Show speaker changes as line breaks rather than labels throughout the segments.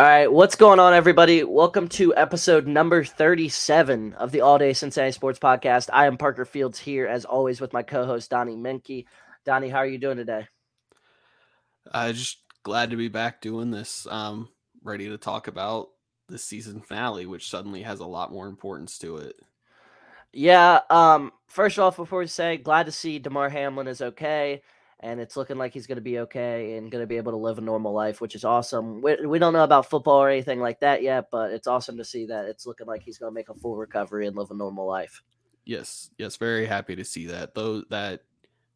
All right, what's going on, everybody? Welcome to episode number 37 of the All Day Cincinnati Sports Podcast. I am Parker Fields here, as always, with my co host, Donnie Menke. Donnie, how are you doing today?
I uh, just glad to be back doing this. Um, ready to talk about the season finale, which suddenly has a lot more importance to it.
Yeah. Um. First off, before we say, glad to see Damar Hamlin is okay, and it's looking like he's going to be okay and going to be able to live a normal life, which is awesome. We, we don't know about football or anything like that yet, but it's awesome to see that it's looking like he's going to make a full recovery and live a normal life.
Yes. Yes. Very happy to see that. Though that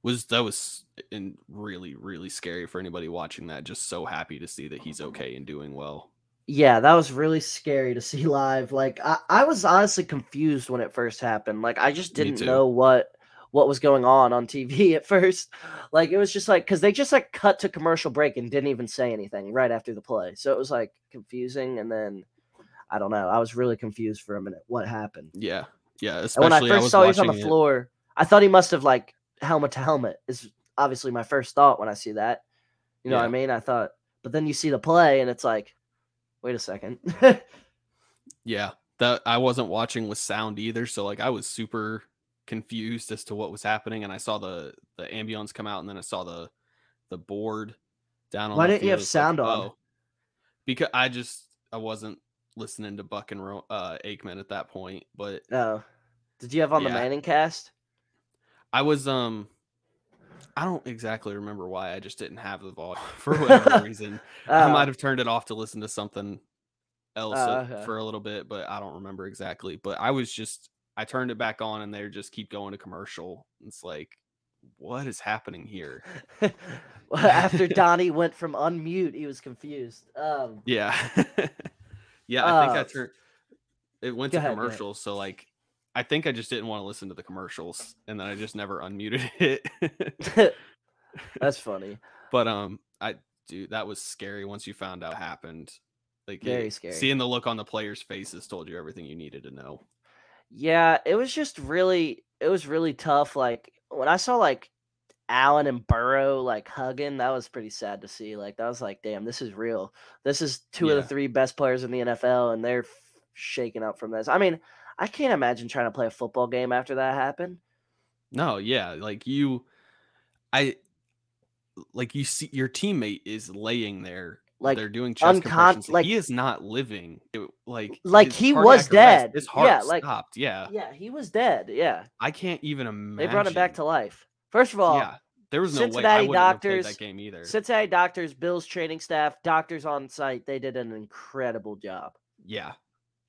was that was in really really scary for anybody watching that. Just so happy to see that he's mm-hmm. okay and doing well.
Yeah, that was really scary to see live. Like I, I was honestly confused when it first happened. Like I just didn't know what what was going on on TV at first. Like it was just like cuz they just like cut to commercial break and didn't even say anything right after the play. So it was like confusing and then I don't know. I was really confused for a minute what happened.
Yeah. Yeah.
And when I first
was
saw he was on the
it-
floor, I thought he must have like helmet to helmet is obviously my first thought when I see that. You know what I mean? I thought but then you see the play and it's like wait a second.
Yeah, that I wasn't watching with sound either, so like I was super confused as to what was happening, and I saw the the ambulance come out, and then I saw the the board down on.
Why didn't you have.
It's like,
sound on?
oh. Because I just I wasn't listening to Buck and Ro- uh, Aikman at that point, but
Oh. Did you have on the Manning cast?
I was um. I don't exactly remember why. I just didn't have the volume for whatever reason. I
Oh,
might have turned it off to listen to something else
Oh,
uh,
okay.
for a little bit, but I don't remember exactly. But I was just I turned it back on and they just keep going to commercial. It's like, what is happening here?
After Donnie went from unmute, he was confused. Um,
Yeah. yeah, I think I
Uh,
turned it went to
ahead,
commercials, so like I think I just didn't want to listen to the commercials and then I just never unmuted it.
that's funny.
but um I dude, that was scary once you found out happened. Like
Very
it-
scary.
Seeing the look on the players' faces told you everything you needed to know.
Yeah, it was just really, it was really tough. Like when I saw like Allen and Burrow like hugging, that was pretty sad to see. Like that was like, damn, this is real. This is two of the three best players in the NFL, and they're f- shaking up from this. I mean, I can't imagine trying to play a football game after that happened.
No, yeah, like you, I, like you see your teammate is laying there,
Like,
they're doing chest
uncon-
compressions.
like-
he is not living. It- like,
Like, he was
arrest,
dead.
His heart
Yeah, like-
stopped. Yeah,
Yeah, he was dead. Yeah,
I can't even imagine.
they brought him back to life. First of all,
yeah, there was no way I
Cincinnati
have played
doctors-
that game either.
Cincinnati doctors, Bills training staff, doctors on site, they did an incredible job.
yeah,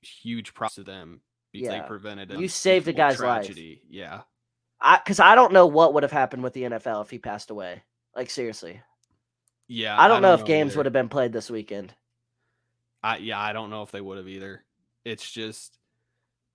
huge props to them because
Yeah.
they prevented.
You saved a guy's life.
tragedy. Yeah,
I because I don't know what would have happened with the NFL if he passed away. Like seriously,
yeah.
I don't know if games
either.
would have been played this weekend.
I yeah, I don't know if they would have either. It's just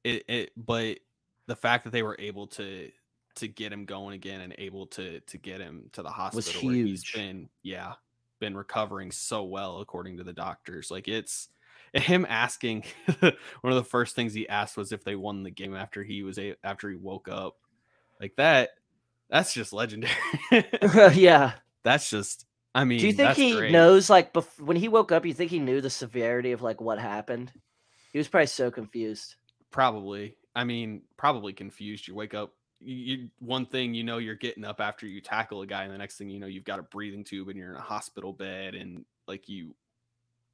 it it but the fact that they were able to to get him going again and able to to get him to the hospital he's
huge.
been yeah, been recovering so well according to the doctors. Like it's him asking one of the first things he asked was if they won the game after he was a after he woke up. Like that that's just legendary.
yeah.
that's just I mean
Do you think he
great.
knows like bef- when he woke up? You think he knew the severity of like what happened? He was probably so confused.
Probably. I mean, probably confused. You wake up. You, you one thing you know you're getting up after you tackle a guy, and the next thing you know you've got a breathing tube and you're in a hospital bed, and like you,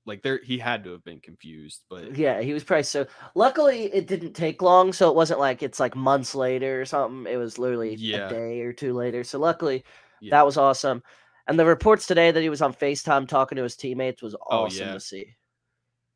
like there he had to have been confused. But
Yeah, he was probably so. Luckily, it didn't take long, so it wasn't like it's like months later or something. It was literally
Yeah.
a day or two later. So luckily,
yeah,
that was awesome. And the reports today that he was on Facetime talking to his teammates was
Oh,
awesome
yeah.
to see.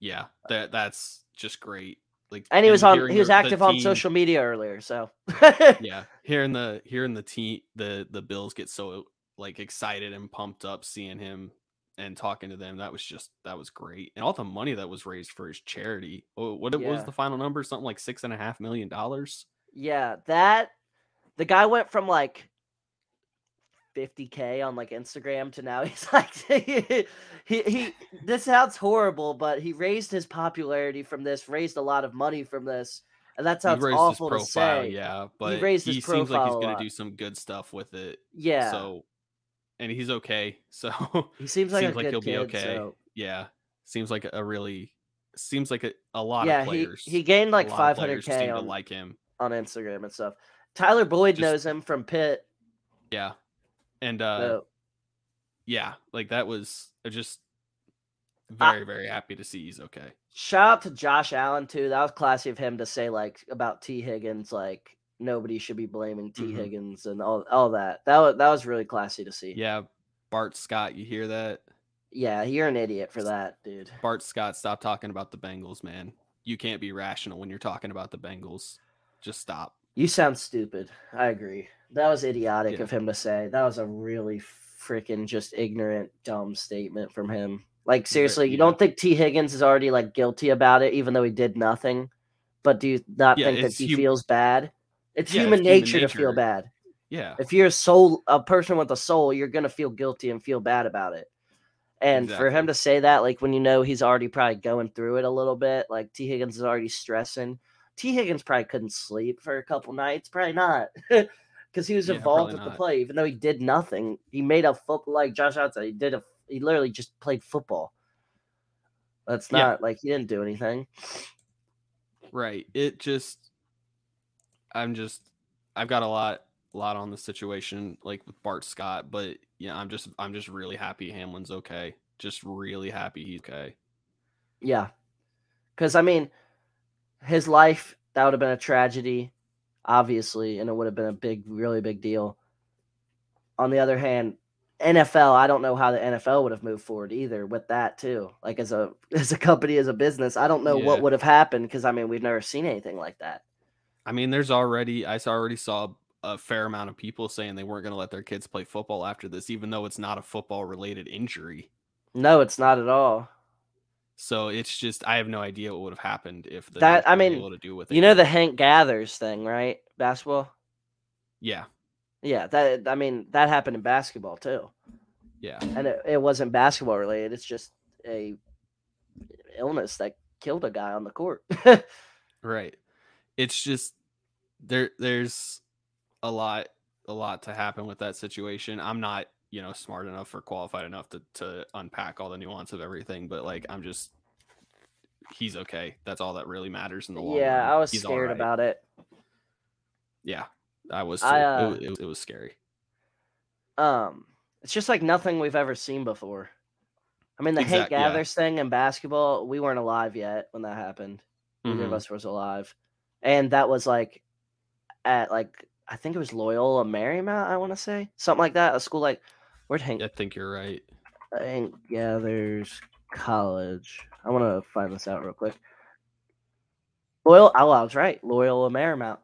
yeah, that that's just great. Like
And he was on he was
the- the
active on
team-
social media earlier. So
Yeah, hearing the hearing the team the the Bills get so like excited and pumped up seeing him and talking to them that was just that was great and all the money that was raised for his charity oh, what, what
Yeah.
was the final number something like six and a half million dollars
yeah, that the guy went from like 50k on like Instagram to now he's like he, he this sounds horrible, but he raised his popularity from this, raised a lot of money from this, and that
he
sounds awful
his
to say.
yeah but
raised
he
his
seems like he's gonna do some good stuff with it
Yeah,
so and he's okay so
he seems like
seems like he'll
kid.
be okay
So
yeah Seems like a really seems like a, a lot
yeah,
of players.
he he gained like
a lot of
500k
players seem to
on,
like him.
on Instagram and stuff. Tyler Boyd
Just-
knows him from Pitt.
Yeah. And uh
So
yeah, like that was just
I-
very, very happy to see he's okay.
shout out to Josh Allen too. That was classy of him to say like about Tee Higgins, like nobody should be blaming T
Mhm.
Higgins and all all that. That was that was really classy to see.
Yeah, Bart Scott, you hear that?
Yeah, you're an idiot for that, dude.
Bart Scott, stop talking about the Bengals, man. You can't be rational when you're talking about the Bengals. Just stop.
You sound stupid. I agree. That was idiotic
Yeah.
of him to say. That was a really freaking just ignorant, dumb statement from him. Like seriously, you
yeah.
don't think Tee Higgins is already like guilty about it, even though he did nothing? But do you not
Yeah,
think that he
hum-
feels bad? It's human
it's human
nature to feel bad.
Yeah.
If you're a soul, a person with a soul, you're gonna feel guilty and feel bad about it. And for him to say that, like when you know he's already probably going through it a little bit, like Tee Higgins is already stressing. Tee Higgins probably couldn't sleep for a couple nights, probably not, because he was
Yeah,
involved with the play, even though he did nothing. He made a football, like Josh Allen he did a, he literally just played football. That's
Yeah.
not like he didn't do anything.
Right. It just I'm just I've got a lot a lot on the situation like with Bart Scott, but yeah, I'm just I'm just really happy Hamlin's okay. Just really happy he's okay.
Yeah. Because, I mean, his life, that would have been a tragedy, obviously, and it would have been a big, really big deal. On the other hand, NFL, I don't know how the NFL would have moved forward either with that too. Like as a as a company, as a business, I don't know what would have happened because I mean we've never seen anything like that.
I mean, there's already I already saw a fair amount of people saying they weren't going to let their kids play football after this, even though it's not a football related injury.
No, it's not at all.
So it's just I have no idea what would have happened if the
That- I mean,
able to do with it.
You know the Hank Gathers thing, right? Basketball.
yeah,
Yeah, that I mean that happened in basketball too.
yeah,
and it, it wasn't basketball related. It's just a illness that killed a guy on the court.
right. It's just there. There's a lot, a lot to happen with that situation. I'm not, you know, smart enough or qualified enough to to unpack all the nuance of everything, but like I'm just. He's okay. That's all that really matters in the long
yeah,
run.
I was
He's
scared
right.
about it.
Yeah, I was.
I, uh,
it, it, was- it was scary.
Um, it's just like nothing we've ever seen before. I mean, the
Exact- yeah.
Gathers thing in basketball, we weren't alive yet when that happened. Neither of
Mhm.
us was alive, and that was like at like I think it was Loyola Marymount. I want to say something like that. A school like where'd Hank
I think you're right.
Hank Gathers College. I want to find this out real quick. Loyal. Oh, I was right. Loyola Marymount.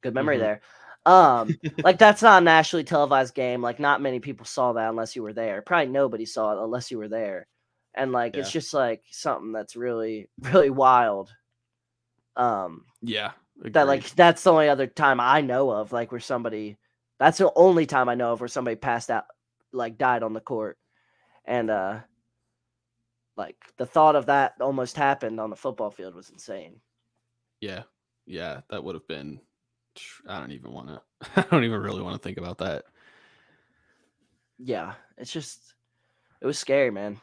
Good memory
Mhm.
there. Um, like that's not a nationally televised game. Like not many people saw that unless you were there. Probably nobody saw it unless you were there. And like it's just like something that's really, really wild. Um,
Yeah.
that like that's the only other time I know of, like where somebody that's the only time I know of where somebody passed out like died on the court. And uh like the thought of that almost happened on the football field was insane.
Yeah. Yeah. That would have been. I don't even want to. I don't even really want to think about that.
Yeah, it's just it was scary, man.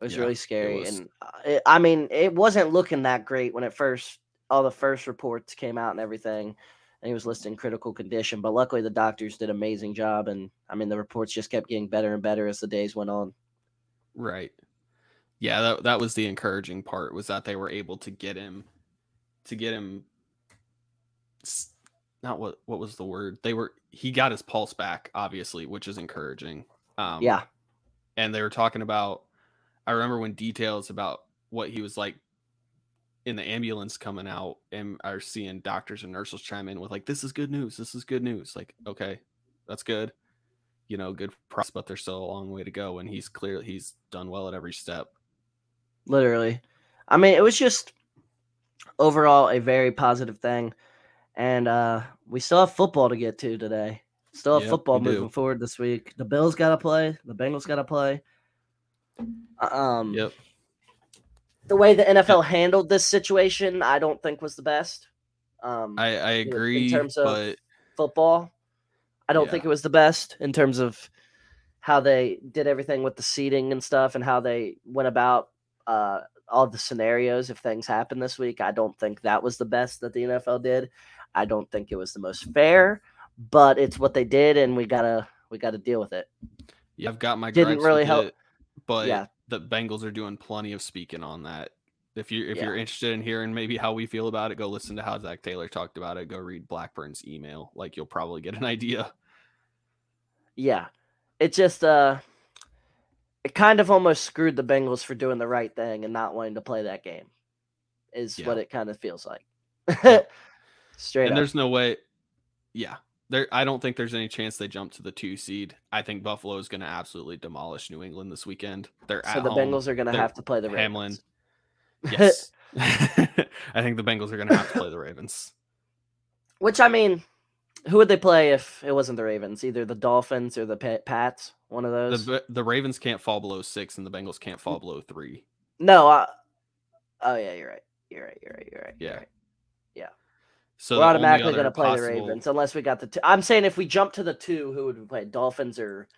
It was
Yeah,
really scary,
was.
and uh, it, I mean, it wasn't looking that great when it first all the first reports came out and everything, and he was listed in critical condition. But luckily, the doctors did an amazing job, and I mean, the reports just kept getting better and better as the days went on.
Right. Yeah, that that was the encouraging part was that they were able to get him to get him not what what was the word? They were he got his pulse back obviously, which is encouraging. Um
yeah,
and they were talking about I remember when details about what he was like in the ambulance coming out and are seeing doctors and nurses chime in with like this is good news this is good news like okay that's good you know good process but there's still a long way to go and he's clearly he's done well at every step
literally. I mean, it was just overall a very positive thing, and uh we still have football to get to today. Still have
Yep,
football
do.
moving forward this week. The Bills got to play. The Bengals got to play. Um,
yep
the way the NFL handled this situation, I don't think was the best. Um,
i i agree.
in terms of-
but
football, I don't
Yeah.
think it was the best in terms of how they did everything with the seating and stuff and how they went about uh, all the scenarios if things happen this week. I don't think that was the best that the NFL did. I don't think it was the most fair, but it's what they did, and we gotta we gotta deal with it.
Yeah, I've got my
Didn't really help-
it, but
Yeah.
The Bengals are doing plenty of speaking on that. If you're if
Yeah.
you're interested in hearing maybe how we feel about it, go listen to how Zac Taylor talked about it. Go read Blackburn's email. Like you'll probably get an idea.
Yeah, it just uh, it kind of almost screwed the Bengals for doing the right thing and not wanting to play that game. Is
Yeah.
what it kind of feels like. Straight
and
up.
there's no way. Yeah, there. I don't think there's any chance they jump to the two seed. I think Buffalo is going to absolutely demolish New England this weekend. They're
So the
home.
Bengals are going to have to play the
Hamlin. Yes, I think the Bengals are going to have to play the Ravens.
Which I mean, who would they play if it wasn't the Ravens? Either the Dolphins or the Pats. One of those.
The the Ravens can't fall below six, and the Bengals can't fall below three.
no. Uh, oh yeah, you're right. You're right. You're right. You're right. You're
Yeah.
right.
So
We're automatically going to play the Ravens unless we got the. Two. I'm saying if we jump to the two, who would we play? Dolphins or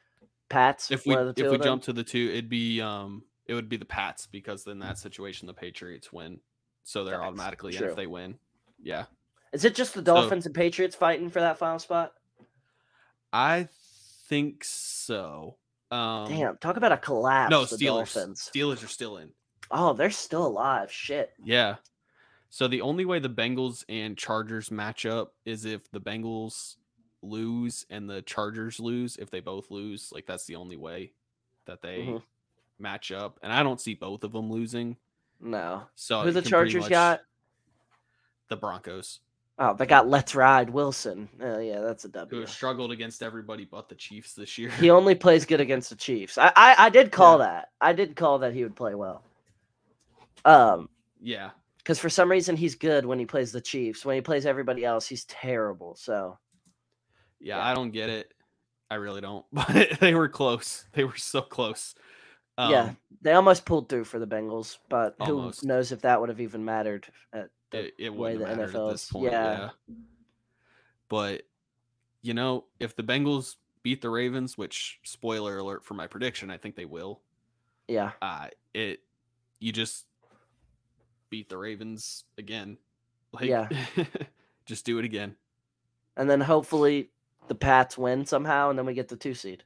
Pats?
If we if we jump to the two, it'd be um it would be the Pats because in that situation the Patriots win, so they're automatically in if they win. Yeah,
is it just the Dolphins and Patriots fighting for that final spot?
I think so. Um,
Damn, talk about a collapse.
no
the
Steelers.
Dolphins.
Steelers are still in.
Oh, they're still alive. Shit.
Yeah. So the only way the Bengals and Chargers match up is if the Bengals lose and the Chargers lose. If they both lose, like that's the only way that they
Mhm.
match up. And I don't see both of them losing.
No.
So
Who the Chargers got?
The Broncos,
Oh, they got Let's Ride Wilson. Oh, yeah, that's a
who
W.
struggled against everybody but the Chiefs this year.
He only plays good against the Chiefs. I, I, I did call that. I did call that he would play well. Um,
yeah.
Because for some reason he's good when he plays the Chiefs. When he plays everybody else, he's terrible. So
Yeah,
Yeah.
I don't get it. I really don't. But they were close. They were so close. Um,
yeah, they almost pulled through for the Bengals, but
Almost.
who knows if that would have even mattered at the
it, it
way the
have mattered
NFL
at this
is-
point.
yeah.
Yeah. But you know, if the Bengals beat the Ravens, which spoiler alert for my prediction, I think they will.
yeah.
Uh it you just beat the Ravens again. Like
Yeah.
just do it again.
And then hopefully the Pats win somehow, and then we get the two seed.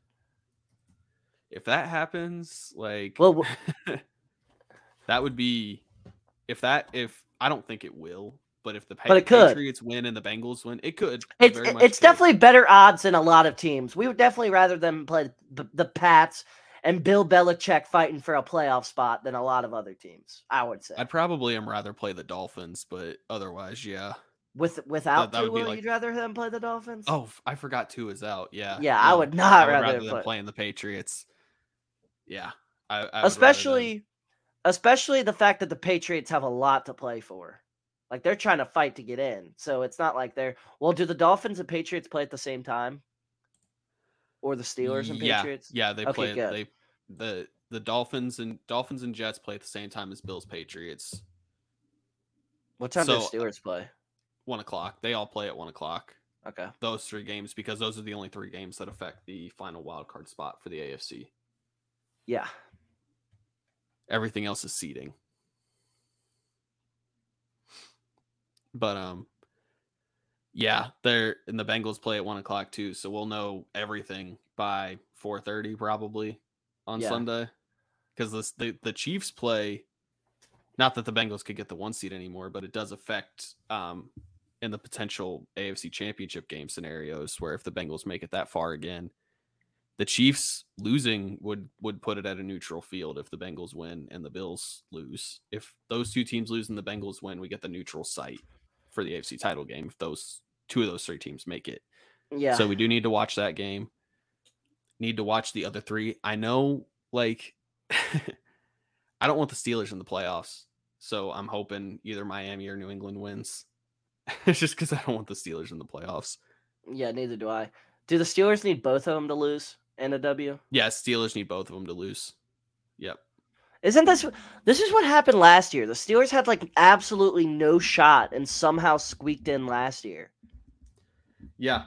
If that happens, like
Well,
that would be if that if I don't think it will, but if the
But it could.
Patriots win and the Bengals win, it could.
It's
much
it's definitely better odds than a lot of teams. We would definitely rather them play the, the Pats and Bill Belichick fighting for a playoff spot than a lot of other teams. I would say.
I'd probably am rather play the Dolphins, but otherwise, yeah.
With without
that would
Tua,
like-
you'd rather them play the Dolphins.
Oh, I forgot Tua is out. Yeah.
yeah, I would not
I would
rather,
rather than
play.
playing the Patriots. Yeah. I, I would rather them-
especially especially the fact that the Patriots have a lot to play for. Like they're trying to fight to get in. So it's not like they're well, do the Dolphins and Patriots play at the same time? Or the Steelers and
yeah,
Patriots?
Yeah, they
Okay,
play
good.
they the the Dolphins and Dolphins and Jets play at the same time as Bills Patriots.
What time do
so,
the Steelers play?
One o'clock. They all play at one o'clock.
Okay.
Those three games because those are the only three games that affect the final wild card spot for the AFC.
Yeah.
Everything else is seeding. But um yeah, they're and the Bengals play at one o'clock too, so we'll know everything by four thirty probably on
Yeah.
Sunday. Because the the Chiefs play not that the Bengals could get the one seed anymore, but it does affect um in the potential AFC championship game scenarios where if the Bengals make it that far again, the Chiefs losing would would put it at a neutral field if the Bengals win and the Bills lose. If those two teams lose and the Bengals win, we get the neutral site for the AFC title game. If those two of those three teams make it,
Yeah.
so we do need to watch that game. Need to watch the other three. I know, like, I don't want the Steelers in the playoffs, so I'm hoping either Miami or New England wins. It's just because I don't want the Steelers in the playoffs.
yeah, neither do I. Do the Steelers need both of them to lose and a W?
Yeah, Steelers need both of them to lose. Yep.
Isn't this this is what happened last year? The Steelers had like absolutely no shot and somehow squeaked in last year.
Yeah.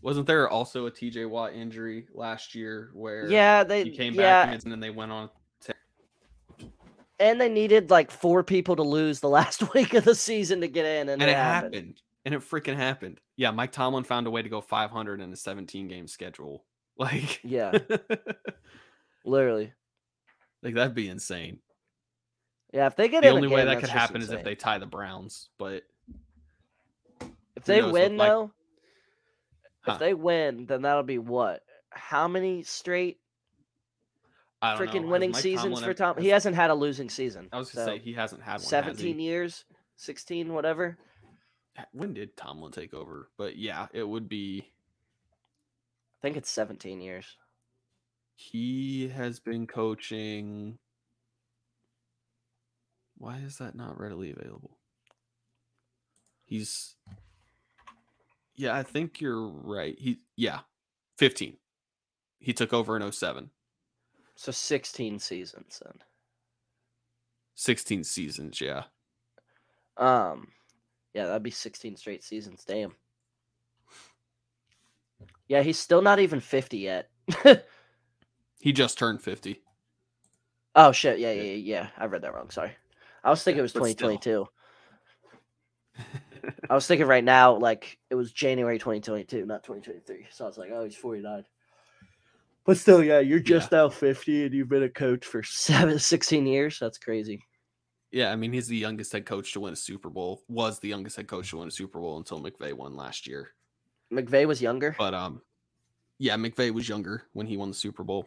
Wasn't there also a TJ Watt injury last year where
Yeah, they
he came
yeah,
back and then they went on? To...
And they needed like four people to lose the last week of the season to get in, and,
and
it
it
happened.
happened. And it freaking happened. Yeah, Mike Tomlin found a way to go 500 in a 17 game schedule. Like,
Yeah, literally.
Like that'd be insane.
Yeah, if they get
The only way that could happen is if they tie the Browns. But
if they win
like-
though.
Huh.
If they win, then that'll be what? How many straight
I don't
freaking winning
Mike
seasons
Tomlin
for
ever-
Tom? He
has-
hasn't had a losing season.
I was gonna
so
say he hasn't had one.
17 years, 16, whatever.
When did Tomlin take over? But yeah, it would be.
I think it's 17 years.
He has been coaching. Why is that not readily available? He's. Yeah, I think you're right. He yeah, 15. He took over in 07.
So 16 seasons then.
16 seasons, yeah.
Um, yeah, that'd be 16 straight seasons. Damn. Yeah, he's still not even 50 yet.
He just turned 50.
oh shit! Yeah, yeah, yeah, yeah. I read that wrong. Sorry. I was thinking
Yeah,
it was 2022. I was thinking right now, like it was January 2022, not 2023. So I was like, oh, he's 49. But still, yeah, you're just now 50 and you've been a coach for seven, 16 years. That's crazy.
Yeah, I mean, he's the youngest head coach to win a Super Bowl. Was the youngest head coach to win a Super Bowl until McVay won last year.
McVay was younger.
But um, yeah, McVay was younger when he won the Super Bowl,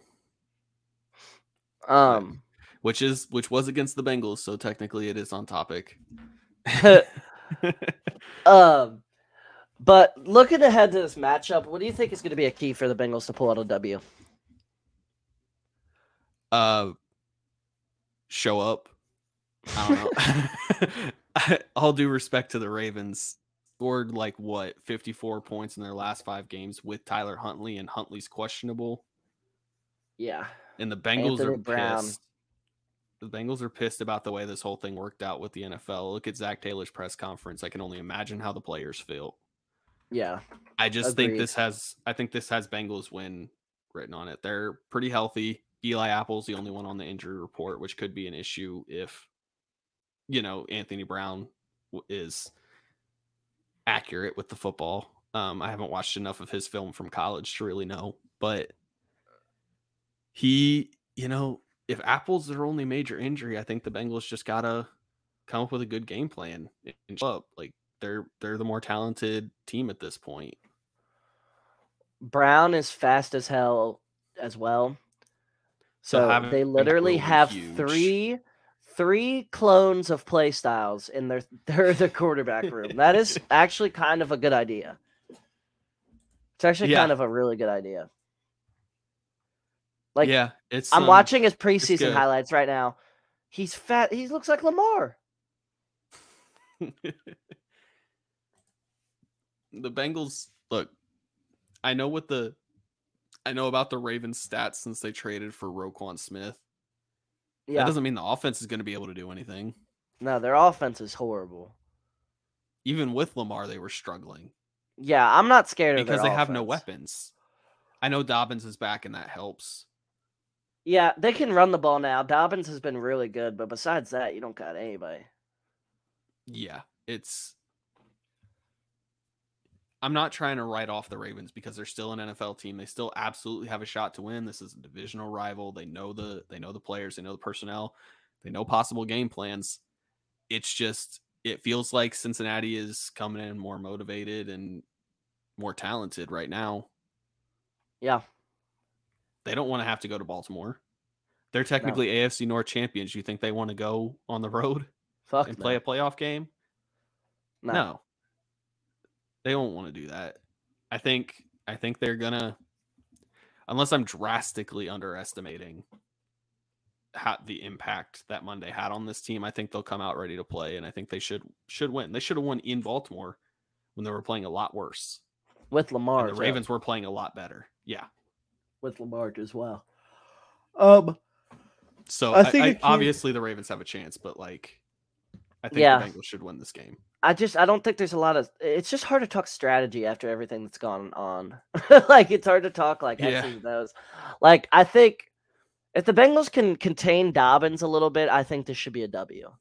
Um,
which is which was against the Bengals, so technically it is on topic.
um, but looking ahead to this matchup, what do you think is going to be a key for the Bengals to pull out a W?
uh, show up. I don't know. All due respect to the Ravens, scored like what fifty four points in their last five games with Tyler Huntley, and Huntley's questionable.
Yeah,
And the Bengals
Anthony
are
Brown.
pissed. The Bengals are pissed about the way this whole thing worked out with the NFL. Look at Zac Taylor's press conference. I can only imagine how the players feel.
yeah,
I just think this has I think this has Bengals win written on it. They're pretty healthy. Eli Apple's the only one on the injury report, which could be an issue if you know Anthony Brown is accurate with the football. Um, I haven't watched enough of his film from college to really know, but he, you know, if Apple's their only major injury, I think the Bengals just gotta come up with a good game plan and show up. Like they're they're the more talented team at this point.
Brown is fast as hell as well.
So
So they literally have
huge.
three three clones of play styles in their their the quarterback room. that is actually kind of a good idea. It's actually
Yeah.
kind of a really good idea. Like
yeah, it's
I'm
um,
watching his preseason highlights right now. He's fat. He looks like Lamar.
the Bengals look. I know what the I know about the Ravens stats since they traded for Roquan Smith.
Yeah.
That doesn't mean the offense is going to be able to do anything.
No, their offense is horrible.
Even with Lamar, they were struggling
Yeah, I'm not scared of
because they have no weapons. I know Dobbins is back and that helps.
Yeah, they can run the ball now. Dobbins has been really good, but besides that, you don't got anybody.
Yeah, it's. I'm not trying to write off the Ravens because they're still an NFL team. They still absolutely have a shot to win. This is a divisional rival. They know the they know the players, they know the personnel, they know possible game plans. It's just it feels like Cincinnati is coming in more motivated and more talented right now.
Yeah,
They don't want to have to go to Baltimore. They're technically AFC North champions. You think they want to go on the road
fuck
and
no.
play a playoff game?
no.
No. They won't want to do that. I think I think they're gonna unless I'm drastically underestimating how the impact that Monday had on this team, I think they'll come out ready to play and I think they should should win. They should have won in Baltimore when they were playing a lot worse.
with Lamar.
And the. Ravens were playing a lot better. Yeah.
With Lamar as well. Um,
So
I
I
think
I-
can-
obviously the Ravens have a chance, but like I think
Yeah.
the Bengals should win this game.
I just I don't think there's a lot of. It's just hard to talk strategy after everything that's gone on. like it's hard to talk like
Yeah.
And Like I think If the Bengals can contain Dobbins a little bit, I think this should be a W.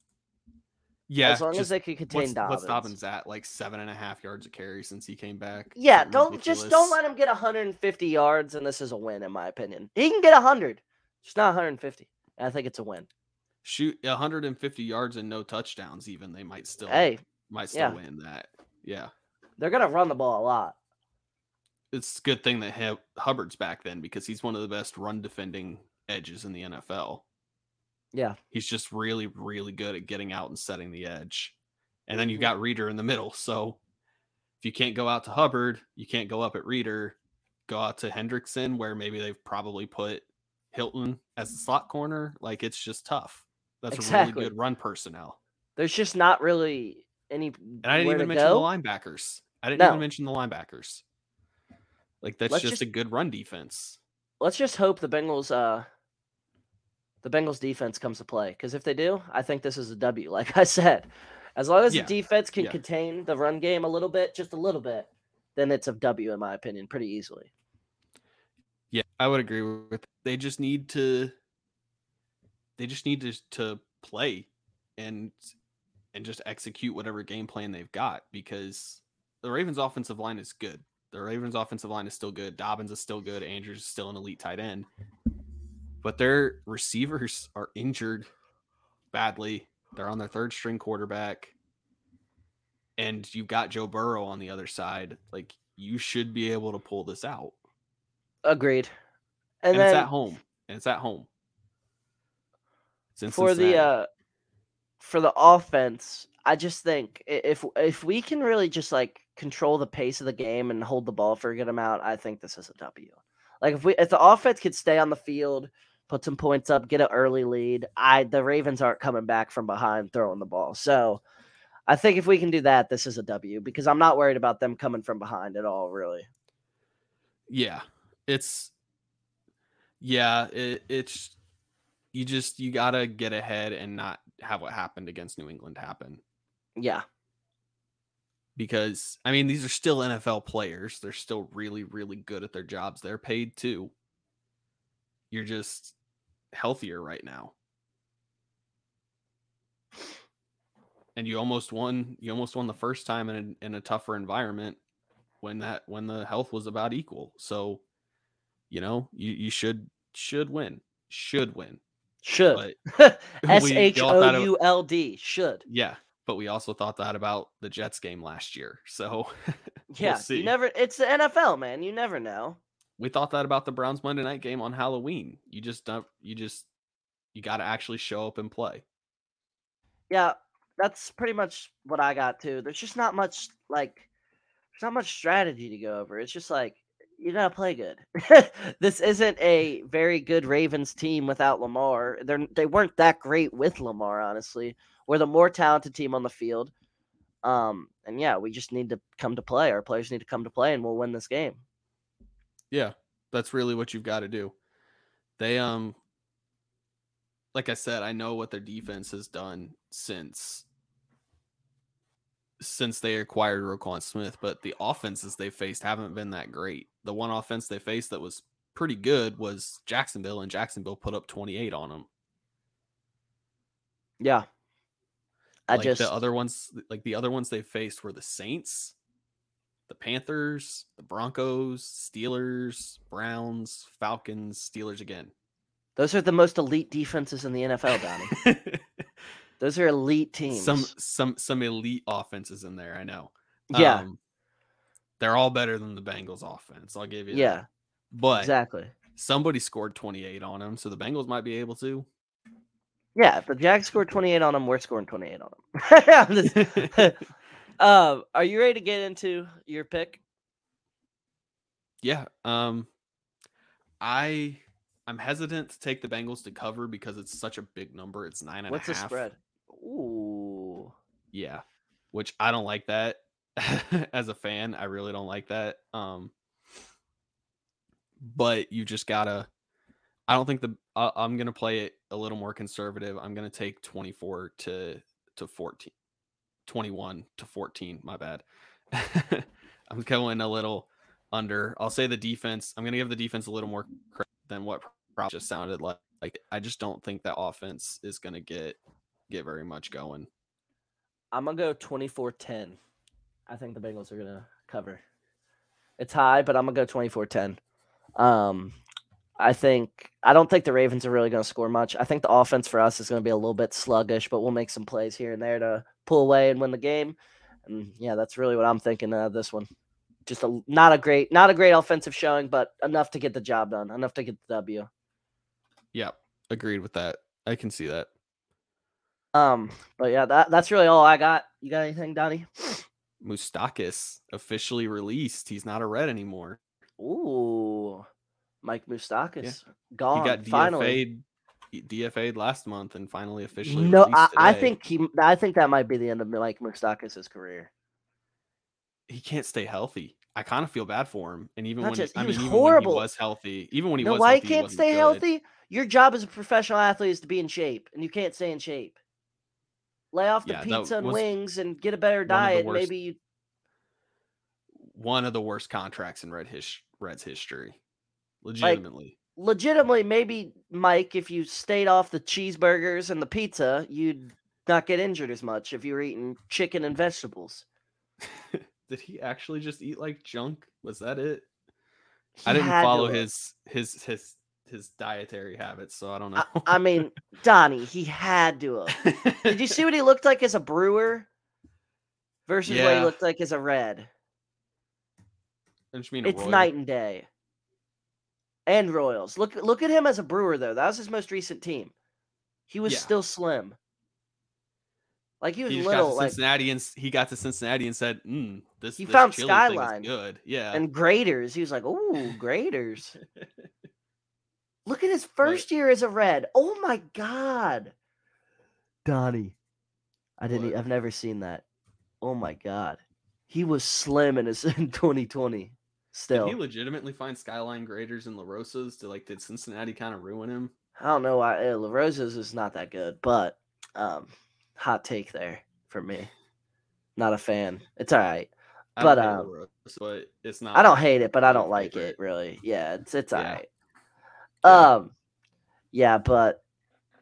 Yeah,
as long as they can contain
what's,
Dobbins.
what's Dobbins at? Like seven and a half yards a carry since he came back.
Yeah,
Something
don't just don't let him get 150 yards, and this is a win in my opinion. He can get 100, just not 150. I think it's a win.
shoot 150 yards and no touchdowns. Even they might still
Hey,
might still
yeah.
win that. Yeah,
they're gonna run the ball a lot.
it's a good thing that Hubbard's back then because he's one of the best run defending edges in the NFL.
Yeah,
He's just really, really good at getting out and setting the edge. And then you've
Mhm.
got Reader in the middle. So if you can't go out to Hubbard, you can't go up at Reader. Go out to Hendrickson, where maybe they've probably put Hilton as the slot corner. Like it's just tough. That's
Exactly.
a really good run personnel.
there's just not really any.
And I didn't even mention
go.
the linebackers. I didn't
No.
even mention the linebackers. Like that's just,
just-
a good run defense.
Let's just hope the Bengals, uh, the Bengals defense comes to play. Because if they do, I think this is a W. Like I said, as long as
Yeah,
the defense can
yeah.
contain the run game a little bit, just a little bit, then it's a W in my opinion, pretty easily.
Yeah, I would agree with. That. They just need to. They just need to to play, and and just execute whatever game plan they've got because the Ravens' offensive line is good. The Ravens' offensive line is still good. Dobbins is still good. Andrews is still an elite tight end, but their receivers are injured badly. They're on their third string quarterback, and you've got Joe Burrow on the other side. Like you should be able to pull this out
Agreed.
and,
And,
it's at home. And it's at home. It's
for the uh for the offense, I just think if if we can really just like control the pace of the game and hold the ball for a good amount, I think this is a W. Like if we if the offense could stay on the field, put some points up, get an early lead, I the Ravens aren't coming back from behind throwing the ball. So I think if we can do that, this is a W because I'm not worried about them coming from behind at all, really.
yeah, it's yeah, it, it's you just you gotta get ahead and not have what happened against New England happen
Yeah.
because I mean these are still NFL players. They're still really really good at their jobs. They're paid too. You're just healthier right now. And you almost won you almost won the first time in a, in a tougher environment when that when the health was about equal. So, you know, you you should should win. Should win.
Should. S H O U L D. Should.
yeah, but we also thought that about the Jets game last year. So,
Yeah.
see.
You never it's the NFL, man. You never know.
We thought that about the Browns Monday night game on Halloween. You just don't you just you got to actually show up and play.
Yeah, that's pretty much what I got too. There's just not much like there's not much strategy to go over. It's just like you gotta play good. this isn't a very good Ravens team without Lamar. They're they weren't that great with Lamar, honestly. We're the more talented team on the field. Um, and yeah, we just need to come to play. Our players need to come to play, and we'll win this game.
Yeah, that's really what you've got to do. They um like I said, I know what their defense has done since since they acquired Roquan Smith, but the offenses they faced haven't been that great. The one offense they faced that was pretty good was Jacksonville, and Jacksonville put up 28 on them.
Yeah. I
like
just
the other ones, like the other ones they faced were the Saints, the Panthers, the Broncos, Steelers, Browns, Falcons, Steelers again.
those are the most elite defenses in the NFL, Donnie. those are elite teams.
some some some elite offenses in there. I know.
yeah,
Um, they're all better than the Bengals offense. I'll give you. that.
yeah,
but
exactly.
somebody scored 28 on them, so the Bengals might be able to.
Yeah, if the Jags scored 28 on them, we're scoring 28 on them. Just- um, are you ready to get into your pick?
yeah. Um, I I'm hesitant to take the Bengals to cover because it's such a big number. It's nine and a half.
What's the spread? Ooh.
Yeah, which I don't like that as a fan. I really don't like that. Um, but you just gotta. I don't think the I I'm gonna play it a little more conservative. I'm gonna take 24 to to 14, 21 to 14. My bad. I'm going a little under. I'll say the defense. I'm gonna give the defense a little more credit than what just sounded like. Like I just don't think that offense is going to get get very much going.
I'm gonna go 24-10. I think the Bengals are gonna cover. It's high, but I'm gonna go 24-10. Um, I think I don't think the Ravens are really gonna score much. I think the offense for us is gonna be a little bit sluggish, but we'll make some plays here and there to pull away and win the game. And yeah, that's really what I'm thinking of this one. Just a not a great, not a great offensive showing, but enough to get the job done, enough to get the W.
Yep, agreed with that. I can see that.
Um, but yeah, that that's really all I got. You got anything, Donnie?
Moustakas officially released. He's not a red anymore.
Ooh, Mike Moustakas gone.
He got. DFA'd, DFA'd last month and finally officially.
No, I, I think he. I think that might be the end of Mike Moustakas' career.
he can't stay healthy. I kind of feel bad for him. And even
Not
when
just-
I
he
mean,
was
even
horrible.
when he was healthy, even when he
know
was
why
healthy,
he can't
wasn't
stay
good.
healthy? Your job as a professional athlete is to be in shape, and you can't stay in shape. Lay off the
Yeah,
pizza and wings and get a better
one of the
diet.
worst-
Maybe you
One of the worst contracts in Red his, Reds history, legitimately.
legitimately, maybe Mike, if you stayed off the cheeseburgers and the pizza, you'd not get injured as much if you were eating chicken and vegetables.
Did he actually just eat like junk? Was that it?
He
I didn't follow his his his his dietary habits, so I don't know.
I mean, Donnie, he had to have. Did you see what he looked like as a brewer versus what he looked like as a red?
I just mean a
It's night and day. And Royals. Look look at him as a brewer though. That was his most recent team. He was
Yeah.
still slim. Like he was
He just got to
little, like
Cincinnati and he got to Cincinnati and said, mm, "This
He
this
found
chili thing is
Skyline
good." Yeah,
and Graeter's. He was like, "Ooh, Graeter's." Look at his first year as a red. Oh my god. Donnie. I didn't
What?
I've never seen that. Oh my god. He was slim in his in 2020.
Did
Still.
he legitimately find Skyline Graeter's and La Rosas? To like, did Cincinnati kind of ruin him?
I don't know why uh, La Rosa's is not that good, but um hot take there for me. Not a fan. It's all right.
I
But,
don't hate La
um,
Rosas, but it's not.
I don't hate it, but I don't like
favorite.
it really. Yeah, it's it's all
Yeah.
right.
Yeah.
Um yeah, but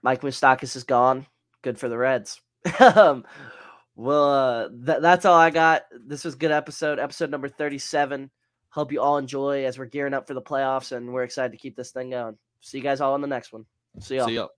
Mike Moustakas is gone. Good for the Reds. um well uh, th- that's all I got. This was good episode, episode number 37. Hope you all enjoy as we're gearing up for the playoffs and we're excited to keep this thing going. See you guys all in the next one. See y'all.
See ya.